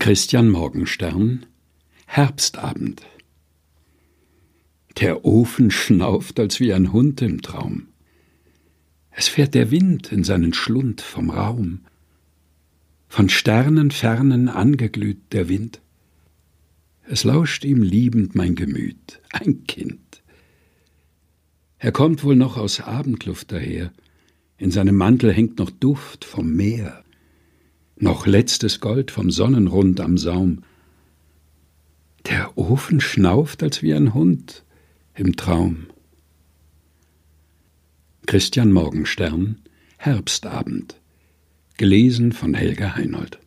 Christian Morgenstern Herbstabend Der Ofen schnauft, als wie ein Hund im Traum. Es fährt der Wind in seinen Schlund vom Raum. Von Sternen fernen angeglüht der Wind. Es lauscht ihm liebend mein Gemüt, ein Kind. Er kommt wohl noch aus Abendluft daher, in seinem Mantel hängt noch Duft vom Meer noch letztes Gold vom Sonnenrund am Saum. Der Ofen schnauft, als wie ein Hund im Traum. Christian Morgenstern Herbstabend gelesen von Helga Heinold